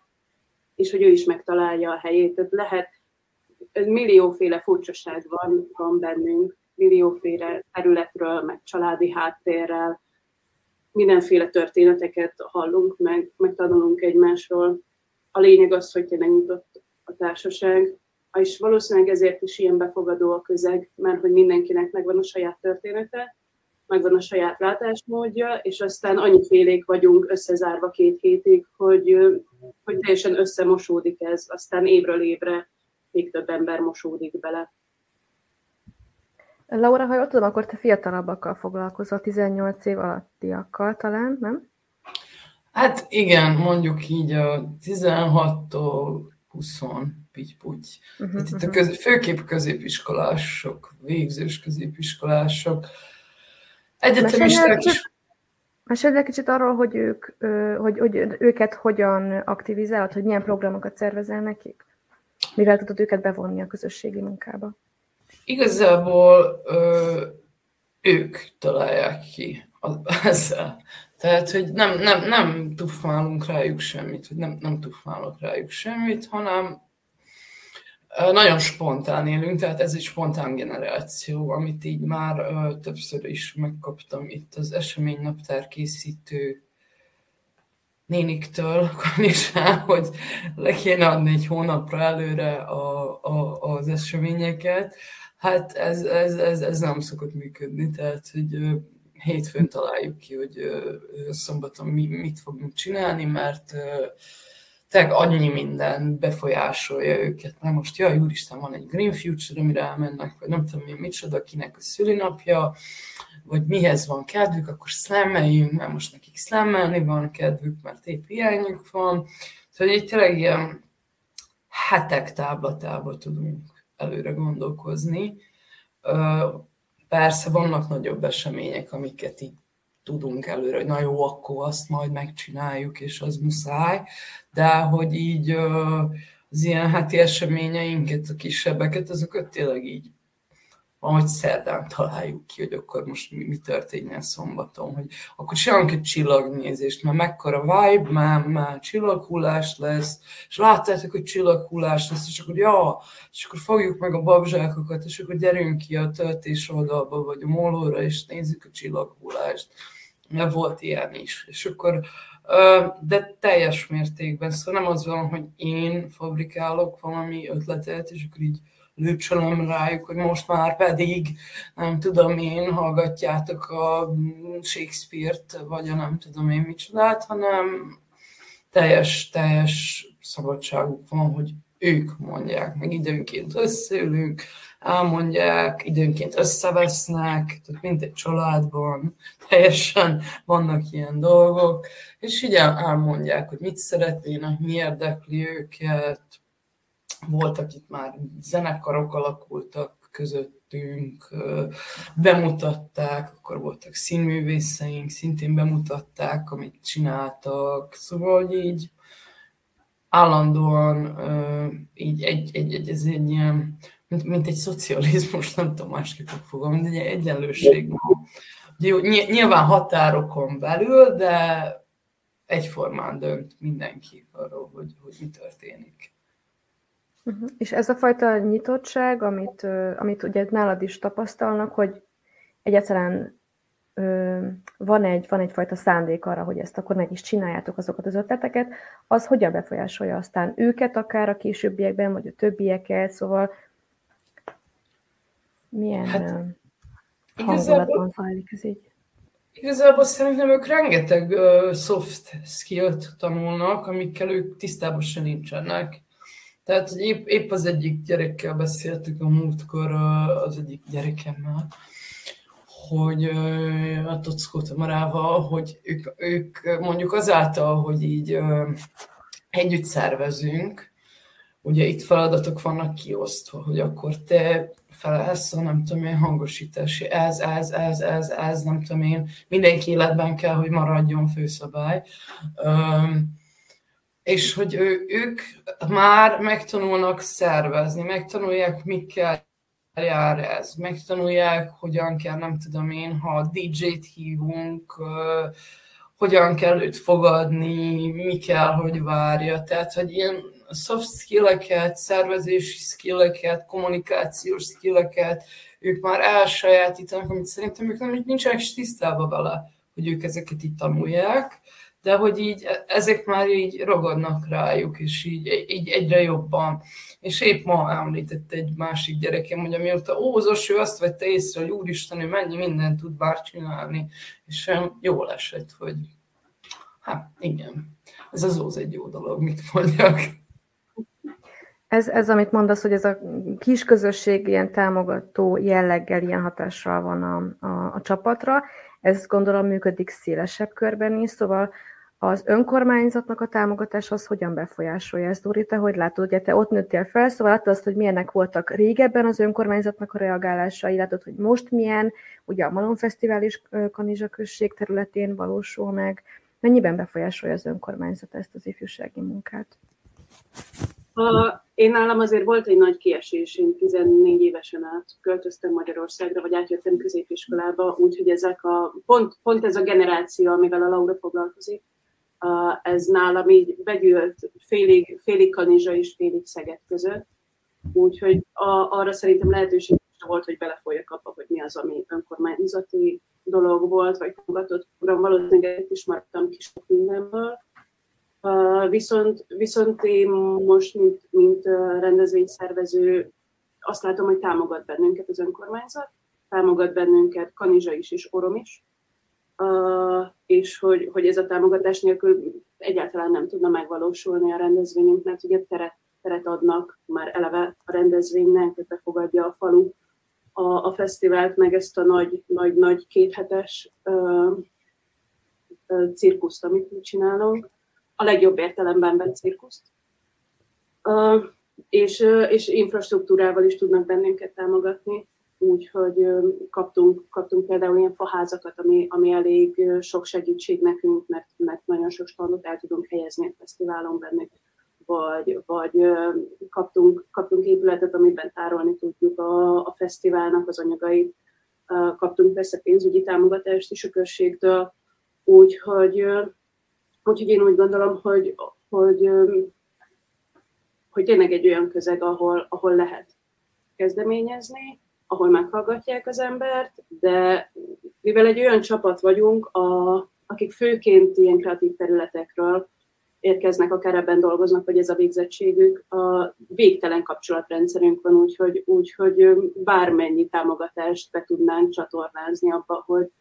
és hogy ő is megtalálja a helyét. Tehát lehet, millióféle furcsaság van, van bennünk, millióféle területről, meg családi háttérrel, mindenféle történeteket hallunk, meg, meg tanulunk egymásról. A lényeg az, hogy tényleg nyitott a társaság, és valószínűleg ezért is ilyen befogadó a közeg, mert hogy mindenkinek megvan a saját története, megvan a saját látásmódja, és aztán annyi félék vagyunk összezárva két hétig, hogy, hogy teljesen összemosódik ez, aztán évről évre még több ember mosódik bele. Laura, ha jól tudom, akkor te fiatalabbakkal foglalkozol, 18 év alattiakkal talán, nem? Hát igen, mondjuk így a 16-tól 20 pitty-puty. Uh-huh, itt uh-huh. a köz, főképp középiskolások, végzős középiskolások, egyetemisták is. Mesélj egy kicsit arról, hogy, ők, hogy, hogy őket hogyan aktivizálod, hogy milyen programokat szervezel nekik? Mivel tudod őket bevonni a közösségi munkába? Igazából ö, ők találják ki ezzel. Tehát, hogy nem, nem, nem tufmálunk rájuk semmit, hogy nem, nem tufmálok rájuk semmit, hanem nagyon spontán élünk, tehát ez egy spontán generáció, amit így már ö, többször is megkaptam itt az eseménynaptár készítő néniktől, Kanisán, hogy le kéne adni egy hónapra előre a, a, az eseményeket. Hát ez, ez, ez, ez nem szokott működni, tehát hogy ö, hétfőn találjuk ki, hogy ö, szombaton mi, mit fogunk csinálni, mert ö, tényleg annyi minden befolyásolja őket. Mert most, jaj, úristen, van egy Green Future, amire elmennek, vagy nem tudom én micsoda, kinek a szülinapja, vagy mihez van kedvük, akkor szlemmeljünk, mert most nekik szlemmelni van kedvük, mert épp hiányuk van. Szóval így tényleg ilyen hetek táblatába tudunk előre gondolkozni. Persze vannak nagyobb események, amiket így tudunk előre, hogy na jó, akkor azt majd megcsináljuk, és az muszáj, de hogy így az ilyen heti eseményeinket, a kisebbeket, azokat tényleg így ahogy szerdán találjuk ki, hogy akkor most mi, mi történjen szombaton, hogy akkor csinálunk egy csillagnézést, mert mekkora vibe, már, már csillaghullás lesz, és láttátok, hogy csillaghullás lesz, és akkor ja, és akkor fogjuk meg a babzsákokat, és akkor gyerünk ki a töltés oldalba, vagy a mólóra, és nézzük a csillaghullást. Volt ilyen is. És akkor de teljes mértékben, szóval nem az van, hogy én fabrikálok valami ötletet, és akkor így lőcsölöm rájuk, hogy most már pedig, nem tudom én, hallgatjátok a Shakespeare-t, vagy a nem tudom én micsodát, hanem teljes, teljes szabadságuk van, hogy ők mondják, meg időnként összeülünk, elmondják, időnként összevesznek, tehát mint egy családban, teljesen vannak ilyen dolgok, és így elmondják, hogy mit szeretnének, mi érdekli őket, voltak itt már zenekarok alakultak közöttünk, bemutatták, akkor voltak színművészeink, szintén bemutatták, amit csináltak, szóval így állandóan így egy, egy, egy, ez egy ilyen, mint, mint egy szocializmus, nem tudom másképp fogom, de egy egyenlőség. Jó, nyilván határokon belül, de egyformán dönt mindenki arról, hogy, hogy mi történik. Uh-huh. És ez a fajta nyitottság, amit, amit ugye nálad is tapasztalnak, hogy egyáltalán van, egy, van egyfajta szándék arra, hogy ezt akkor meg is csináljátok azokat az ötleteket, az hogyan befolyásolja aztán őket akár a későbbiekben, vagy a többieket, szóval milyen hát, hangulatban zajlik ez így? Igazából szerintem ők rengeteg uh, soft skill-t tanulnak, amikkel ők tisztában se nincsenek. Tehát épp, épp az egyik gyerekkel beszéltük a múltkor, az egyik gyerekemmel, hogy a Tockó Tamarával, hogy ők, ők mondjuk azáltal, hogy így együtt szervezünk, ugye itt feladatok vannak kiosztva, hogy akkor te felelsz a nem tudom én hangosítási, ez, ez, ez, ez, ez, nem tudom én, mindenki életben kell, hogy maradjon főszabály. És hogy ő, ők már megtanulnak szervezni, megtanulják, mikkel jár ez, megtanulják, hogyan kell, nem tudom én, ha DJ-t hívunk, hogyan kell őt fogadni, mi kell, hogy várja. Tehát, hogy ilyen soft skilleket, szervezési skilleket, kommunikációs skilleket ők már elsajátítanak, amit szerintem ők nem nincsenek is tisztában vele, hogy ők ezeket itt tanulják de hogy így ezek már így ragadnak rájuk, és így, így egyre jobban. És épp ma említett egy másik gyerekem, hogy amióta ózos, ő azt vette észre, hogy úristen, ő mennyi mindent tud bár csinálni, és jól esett, hogy hát igen, ez az óz egy jó dolog, mit mondjak. Ez, ez, amit mondasz, hogy ez a kis közösség ilyen támogató jelleggel, ilyen hatással van a, a, a csapatra, ez gondolom működik szélesebb körben is, szóval az önkormányzatnak a támogatás az hogyan befolyásolja ezt, Dori, te hogy látod, ugye te ott nőttél fel, szóval látod azt, hogy milyenek voltak régebben az önkormányzatnak a reagálásai, látod, hogy most milyen, ugye a Malon Fesztivál is Kanizsa község területén valósul meg, mennyiben befolyásolja az önkormányzat ezt az ifjúsági munkát? A, én nálam azért volt egy nagy kiesés, én 14 évesen át költöztem Magyarországra, vagy átjöttem középiskolába, úgyhogy ezek a, pont, pont ez a generáció, amivel a Laura foglalkozik, ez nálam így begyűlt félig, félig Kanizsa és félig Szeged között. Úgyhogy a, arra szerintem lehetőség volt, hogy belefolyjak abba, hogy mi az, ami önkormányzati dolog volt, vagy támogatott program. Valószínűleg is maradtam kis mindenből. Viszont, viszont én most, mint, mint rendezvényszervező, azt látom, hogy támogat bennünket az önkormányzat, támogat bennünket Kanizsa is és Orom is, és hogy, hogy ez a támogatás nélkül egyáltalán nem tudna megvalósulni a rendezvényünk, mert ugye teret, teret adnak már eleve a rendezvénynek, hogy befogadja a falu a, a fesztivált, meg ezt a nagy, nagy, nagy kéthetes uh, cirkuszt, amit mi csinálunk, a legjobb értelemben vett cirkuszt. És, és infrastruktúrával is tudnak bennünket támogatni úgyhogy kaptunk, kaptunk például ilyen faházakat, ami, ami elég sok segítség nekünk, mert, mert nagyon sok standot el tudunk helyezni a fesztiválon bennük, vagy, vagy kaptunk, kaptunk épületet, amiben tárolni tudjuk a, a fesztiválnak az anyagait, kaptunk persze pénzügyi támogatást is a községtől, úgyhogy, úgyhogy én úgy gondolom, hogy, hogy, hogy tényleg egy olyan közeg, ahol, ahol lehet kezdeményezni, ahol meghallgatják az embert, de mivel egy olyan csapat vagyunk, a, akik főként ilyen kreatív területekről érkeznek, akár ebben dolgoznak, vagy ez a végzettségük, a végtelen kapcsolatrendszerünk van, úgyhogy, úgyhogy bármennyi támogatást be tudnánk csatornázni abba, hogy,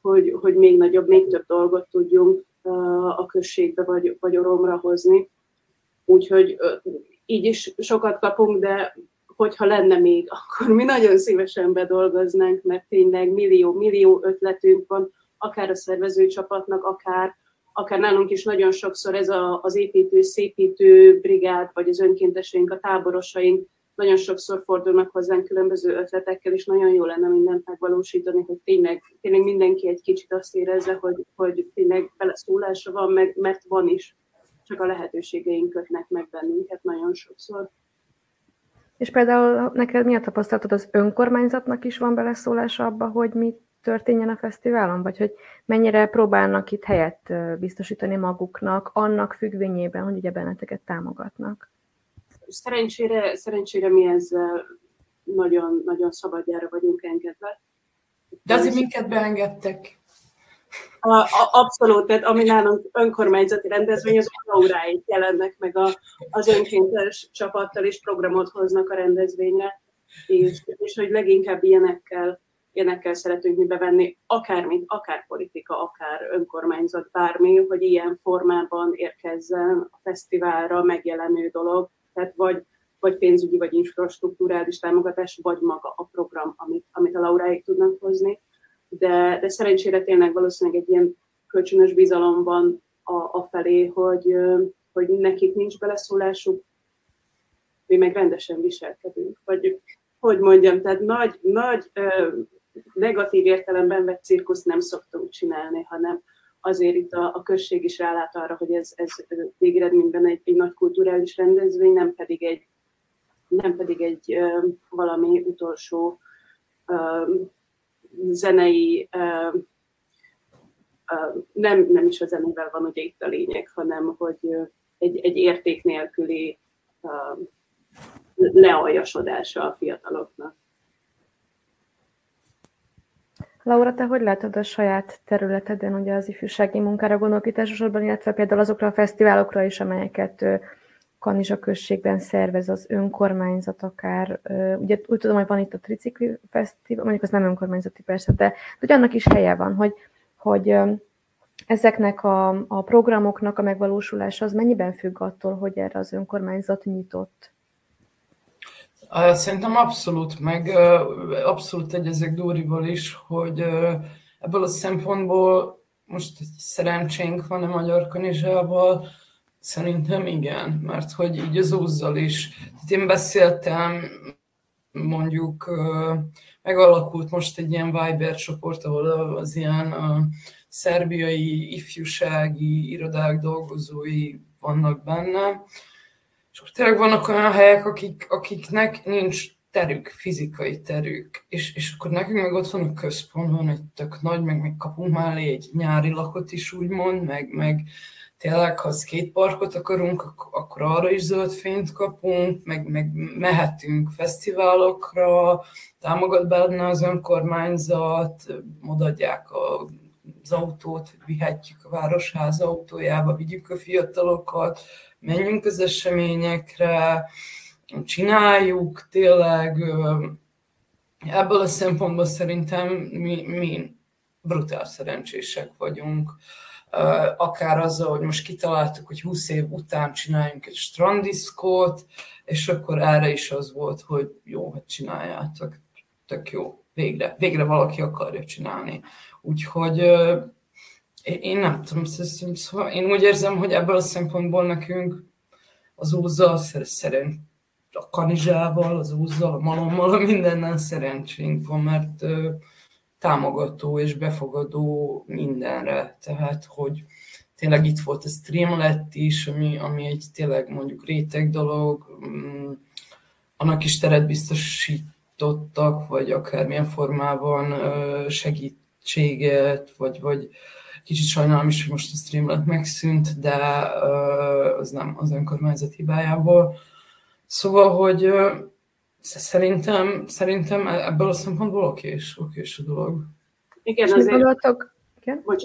hogy, hogy még nagyobb, még több dolgot tudjunk a községbe vagy, vagy oromra hozni. Úgyhogy így is sokat kapunk, de hogyha lenne még, akkor mi nagyon szívesen bedolgoznánk, mert tényleg millió-millió ötletünk van, akár a szervezőcsapatnak, akár, akár nálunk is nagyon sokszor ez a, az építő, szépítő brigád, vagy az önkénteseink, a táborosaink, nagyon sokszor fordulnak hozzánk különböző ötletekkel, és nagyon jó lenne mindent megvalósítani, hogy tényleg, tényleg mindenki egy kicsit azt érezze, hogy, hogy tényleg beleszólása van, meg, mert van is, csak a lehetőségeink kötnek meg bennünket nagyon sokszor. És például neked mi a tapasztalatod, az önkormányzatnak is van beleszólása abba, hogy mi történjen a fesztiválon, vagy hogy mennyire próbálnak itt helyet biztosítani maguknak, annak függvényében, hogy ugye benneteket támogatnak? Szerencsére, szerencsére mi ezzel nagyon, nagyon szabadjára vagyunk engedve. De azért minket beengedtek. A, a, abszolút, tehát ami nálunk önkormányzati rendezvény, az auráit jelennek meg a, az önkéntes csapattal, és programot hoznak a rendezvényre, és, és hogy leginkább ilyenekkel, ilyenekkel szeretünk mi bevenni, akármint, akár politika, akár önkormányzat, bármi, hogy ilyen formában érkezzen a fesztiválra megjelenő dolog, tehát vagy, vagy pénzügyi, vagy infrastruktúrális támogatás, vagy maga a program, amit, amit a lauráik tudnak hozni de, de szerencsére tényleg valószínűleg egy ilyen kölcsönös bizalom van a, a felé, hogy, hogy nekik nincs beleszólásuk, mi meg rendesen viselkedünk. Vagy hogy mondjam, tehát nagy, nagy negatív értelemben vett cirkuszt nem szoktunk csinálni, hanem azért itt a, a község is rálát arra, hogy ez, ez végeredményben egy, egy nagy kulturális rendezvény, nem pedig egy, nem pedig egy valami utolsó zenei, nem, nem is a zenével van ugye itt a lényeg, hanem hogy egy, egy érték nélküli lealjasodása a fiataloknak. Laura, te hogy látod a saját területeden, ugye az ifjúsági munkára gondolok itt elsősorban, illetve például azokra a fesztiválokra is, amelyeket Kanizsa községben szervez az önkormányzat akár. Ugye úgy tudom, hogy van itt a Tricikli Fesztivál, mondjuk az nem önkormányzati persze, de, de annak is helye van, hogy, hogy ezeknek a, a programoknak a megvalósulása az mennyiben függ attól, hogy erre az önkormányzat nyitott? Szerintem abszolút, meg abszolút egyezek Dórival is, hogy ebből a szempontból most szerencsénk van a Magyar Kanizsával, szerintem igen, mert hogy így az úzzal is. Tehát én beszéltem, mondjuk megalakult most egy ilyen Viber csoport, ahol az ilyen szerbiai ifjúsági irodák dolgozói vannak benne, és akkor tényleg vannak olyan helyek, akik, akiknek nincs terük, fizikai terük, és, és akkor nekünk meg ott van a központ, van egy tök nagy, meg meg kapunk mellé egy nyári lakot is úgymond, meg, meg tényleg, ha parkot akarunk, akkor arra is zöld fényt kapunk, meg, meg mehetünk fesztiválokra, támogat benne az önkormányzat, odaadják a az autót, vihetjük a városház autójába, vigyük a fiatalokat, menjünk az eseményekre, csináljuk, tényleg ebből a szempontból szerintem mi, mi brutál szerencsések vagyunk. Akár azzal, hogy most kitaláltuk, hogy 20 év után csináljunk egy strandiszkót, és akkor erre is az volt, hogy jó, hogy csináljátok, tök jó, végre, végre valaki akarja csinálni. Úgyhogy én nem tudom, szóval én úgy érzem, hogy ebből a szempontból nekünk az úzzal szerint a kanizsával, az úzzal, a malommal, a mindennel szerencsénk van, mert támogató és befogadó mindenre. Tehát, hogy tényleg itt volt a Streamlet is, ami, ami egy tényleg mondjuk réteg dolog, mm, annak is teret biztosítottak, vagy akármilyen formában segítséget, vagy, vagy Kicsit sajnálom is, hogy most a Streamlet megszűnt, de az nem az önkormányzat hibájából. Szóval, hogy szerintem, szerintem ebből a szempontból okés, okés a dolog. Igen, azért... Gondoltok? Igen? Bocs.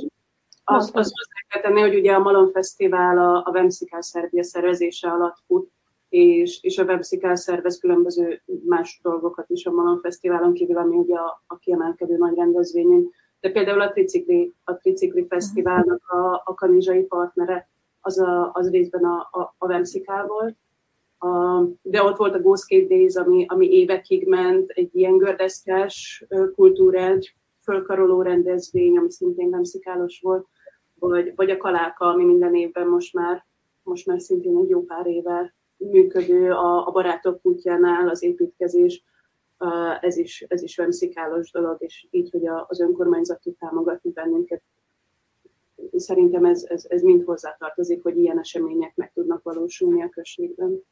Az, az, az kell tenni, hogy ugye a Malon Fesztivál a, a Vemszikál Szerbia szervezése alatt fut, és, és a Webszikál szervez különböző más dolgokat is a Malon Fesztiválon kívül, ami ugye a, a kiemelkedő nagy rendezvényünk de például a Tricikli, a Tricikli Fesztiválnak a, a kanizsai partnere, az, a, az részben a, a, a Vemszikál volt, a, de ott volt a Ghost Days, ami, ami évekig ment, egy ilyen gördeszkás kultúrát, fölkaroló rendezvény, ami szintén vemszikálos volt, vagy, vagy a Kaláka, ami minden évben most már, most már szintén egy jó pár éve működő a, a barátok útjánál az építkezés, ez is, ez is vemszikálos dolog, és így, hogy az önkormányzat tud támogatni bennünket, szerintem ez, ez, ez mind hozzátartozik, hogy ilyen események meg tudnak valósulni a községben.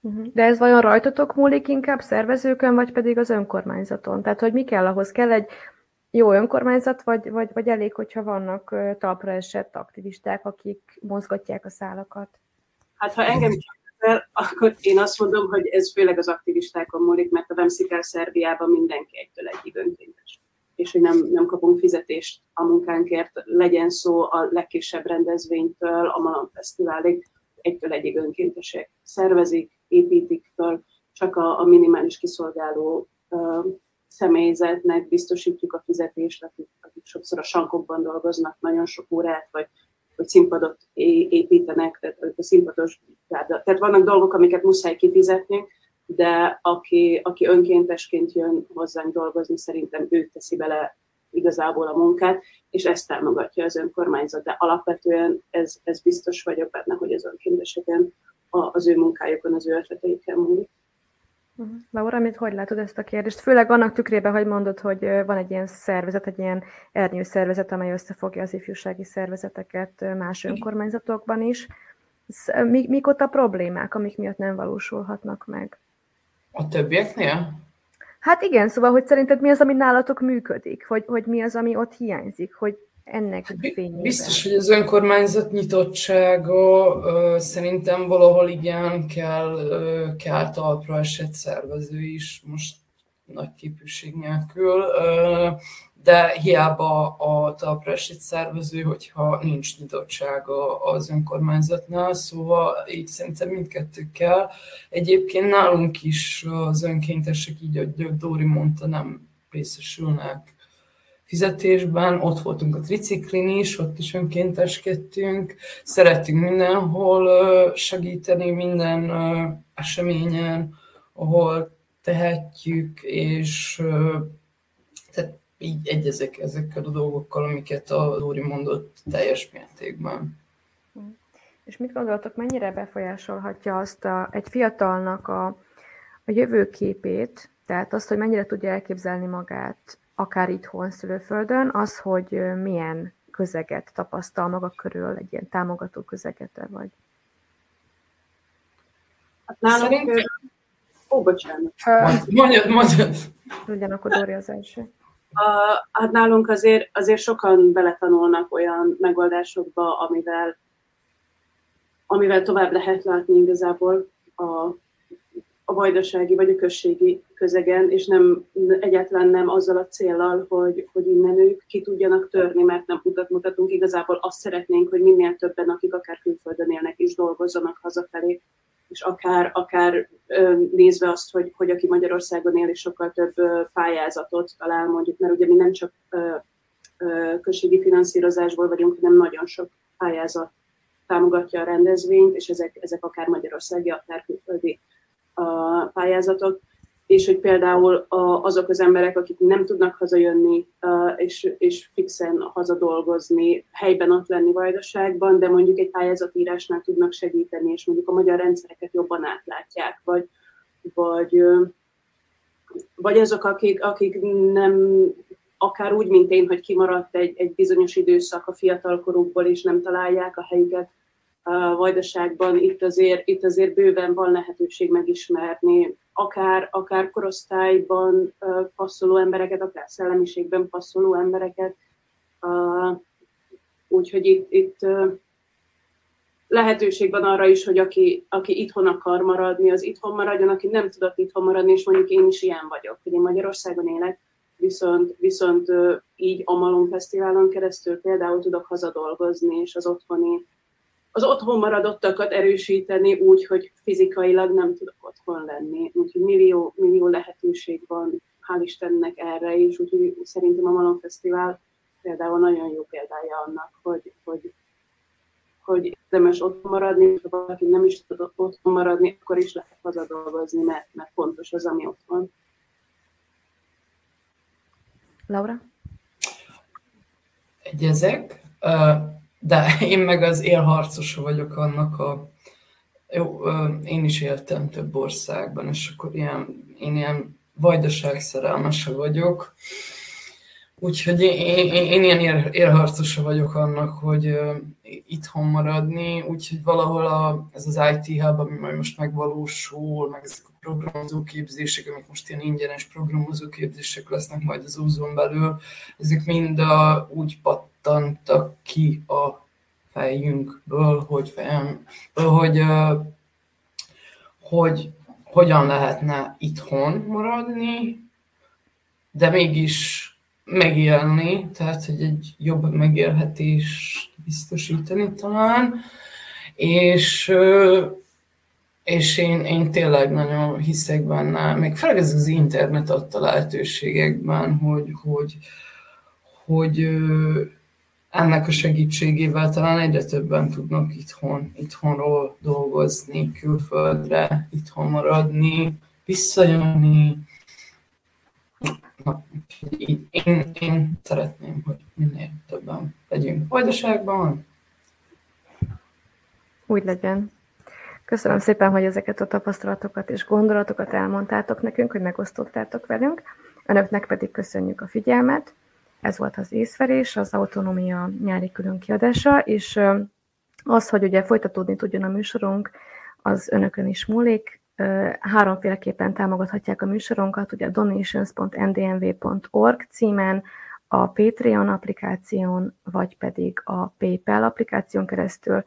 Mhm. De ez vajon rajtatok múlik inkább szervezőkön, vagy pedig az önkormányzaton? Tehát, hogy mi kell ahhoz? Kell egy jó önkormányzat, vagy, vagy, vagy elég, hogyha vannak talpra esett aktivisták, akik mozgatják a szálakat? Hát, ha engem fel, akkor én azt mondom, hogy ez főleg az aktivistákon múlik, mert a Vemszikál Szerbiában mindenki egytől egyig önkéntes. És hogy nem, nem kapunk fizetést a munkánkért, legyen szó a legkisebb rendezvénytől, a Malam Fesztiválig, egytől egyig önkéntesek szervezik, építik föl, csak a, a minimális kiszolgáló uh, személyzetnek biztosítjuk a fizetést, akik, akik sokszor a sankokban dolgoznak nagyon sok órát, vagy hogy színpadot építenek, tehát a színpados Tehát vannak dolgok, amiket muszáj kifizetni, de aki, aki önkéntesként jön hozzánk dolgozni, szerintem ő teszi bele igazából a munkát, és ezt támogatja az önkormányzat. De alapvetően ez, ez biztos vagyok benne, hogy az önkénteseken, az ő munkájukon, az ő ötleteikkel múlik. Mhm. Laura, mit hogy látod ezt a kérdést? Főleg annak tükrében, hogy mondod, hogy van egy ilyen szervezet, egy ilyen ernyő szervezet, amely összefogja az ifjúsági szervezeteket más önkormányzatokban is. Mik, mik ott a problémák, amik miatt nem valósulhatnak meg? A többieknél? Hát igen, szóval, hogy szerinted mi az, ami nálatok működik? Hogy, hogy mi az, ami ott hiányzik? Hogy ennek fényében. Biztos, hogy az önkormányzat nyitottsága szerintem valahol igen kell, kell talpra esett szervező is, most nagy képűség nélkül, de hiába a talprásít szervező, hogyha nincs nyitottsága az önkormányzatnál, szóval így szerintem mindkettő kell. Egyébként nálunk is az önkéntesek, így ahogy Dóri mondta, nem részesülnek fizetésben, ott voltunk a triciklin is, ott is önkénteskedtünk, szerettünk mindenhol segíteni, minden eseményen, ahol tehetjük, és tehát így egyezek ezekkel a dolgokkal, amiket a Lóri mondott teljes mértékben. És mit gondoltok, mennyire befolyásolhatja azt a, egy fiatalnak a, a jövőképét, tehát azt, hogy mennyire tudja elképzelni magát, akár itthon szülőföldön, az, hogy milyen közeget tapasztal maga körül, egy ilyen támogató közeget vagy? Hát nálunk... Szerint... Ó, bocsánat. Mondjad, mondjad. Ugyanakkor Dóri az első. A, hát nálunk azért, azért sokan beletanulnak olyan megoldásokba, amivel, amivel tovább lehet látni igazából a, a vajdasági vagy a községi közegen, és nem egyáltalán nem azzal a célral, hogy, hogy innen ők ki tudjanak törni, mert nem mutat, mutatunk. Igazából azt szeretnénk, hogy minél többen, akik akár külföldön élnek is dolgozzanak hazafelé, és akár, akár nézve azt, hogy, hogy aki Magyarországon él, és sokkal több pályázatot talál, mondjuk, mert ugye mi nem csak községi finanszírozásból vagyunk, hanem nagyon sok pályázat támogatja a rendezvényt, és ezek, ezek akár magyarországi, akár külföldi pályázatok és hogy például azok az emberek, akik nem tudnak hazajönni, és, és fixen hazadolgozni, helyben ott lenni vajdaságban, de mondjuk egy pályázatírásnál tudnak segíteni, és mondjuk a magyar rendszereket jobban átlátják, vagy, vagy, vagy azok, akik, akik nem, akár úgy, mint én, hogy kimaradt egy, egy bizonyos időszak a fiatalkorukból, és nem találják a helyüket vajdaságban, itt azért, itt azért bőven van lehetőség megismerni akár, akár korosztályban passzoló embereket, akár szellemiségben passzoló embereket. Úgyhogy itt, itt lehetőség van arra is, hogy aki, aki itthon akar maradni, az itthon maradjon, aki nem tudott itthon maradni, és mondjuk én is ilyen vagyok, hogy én Magyarországon élek, viszont, viszont így a Malon Fesztiválon keresztül például tudok hazadolgozni, és az otthoni az otthon maradottakat erősíteni úgy, hogy fizikailag nem tudok otthon lenni. Úgyhogy millió, millió lehetőség van, hál' Istennek erre is, úgyhogy szerintem a Malon Fesztivál például nagyon jó példája annak, hogy, hogy, hogy érdemes otthon maradni, ha valaki nem is tud otthon maradni, akkor is lehet hazadolgozni, mert, mert fontos az, ami ott van. Laura? Egyezek. Uh de én meg az élharcosa vagyok annak a... Jó, én is éltem több országban, és akkor ilyen, én ilyen vajdaság szerelmese vagyok. Úgyhogy én, én, én ilyen élharcosa vagyok annak, hogy uh, itthon maradni, úgyhogy valahol a, ez az IT hub, ami majd most megvalósul, meg ezek a programozóképzések, amik most ilyen ingyenes programozóképzések lesznek majd az úzon belül, ezek mind a, úgy pat, pattantak ki a fejünkből, hogy, fejem, hogy, hogy hogyan lehetne itthon maradni, de mégis megélni, tehát hogy egy jobb megélhetést biztosítani talán, és, és én, én tényleg nagyon hiszek benne, még főleg ez az internet adta lehetőségekben, hogy, hogy, hogy ennek a segítségével talán egyre többen tudnak itthon, itthonról dolgozni, külföldre, itthon maradni, visszajönni. Na, így, én, én szeretném, hogy minél többen legyünk vajdaságban. Úgy legyen. Köszönöm szépen, hogy ezeket a tapasztalatokat és gondolatokat elmondtátok nekünk, hogy megosztottátok velünk. Önöknek pedig köszönjük a figyelmet. Ez volt az észverés, az autonómia nyári különkiadása, és az, hogy ugye folytatódni tudjon a műsorunk, az önökön is múlik. Háromféleképpen támogathatják a műsorunkat, ugye a donations.ndmv.org címen, a Patreon applikáción, vagy pedig a PayPal applikáción keresztül,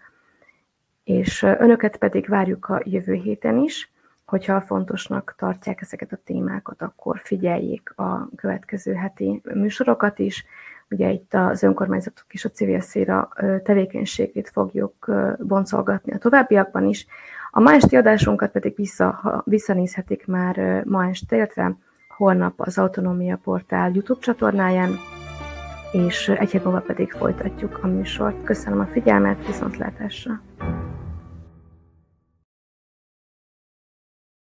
és önöket pedig várjuk a jövő héten is. Hogyha fontosnak tartják ezeket a témákat, akkor figyeljék a következő heti műsorokat is. Ugye itt az önkormányzatok és a civil széra tevékenységét fogjuk boncolgatni a továbbiakban is. A ma esti adásunkat pedig vissza, visszanézhetik már ma este, illetve holnap az Autonómia Portál YouTube csatornáján, és egy hét múlva pedig folytatjuk a műsort. Köszönöm a figyelmet, viszontlátásra!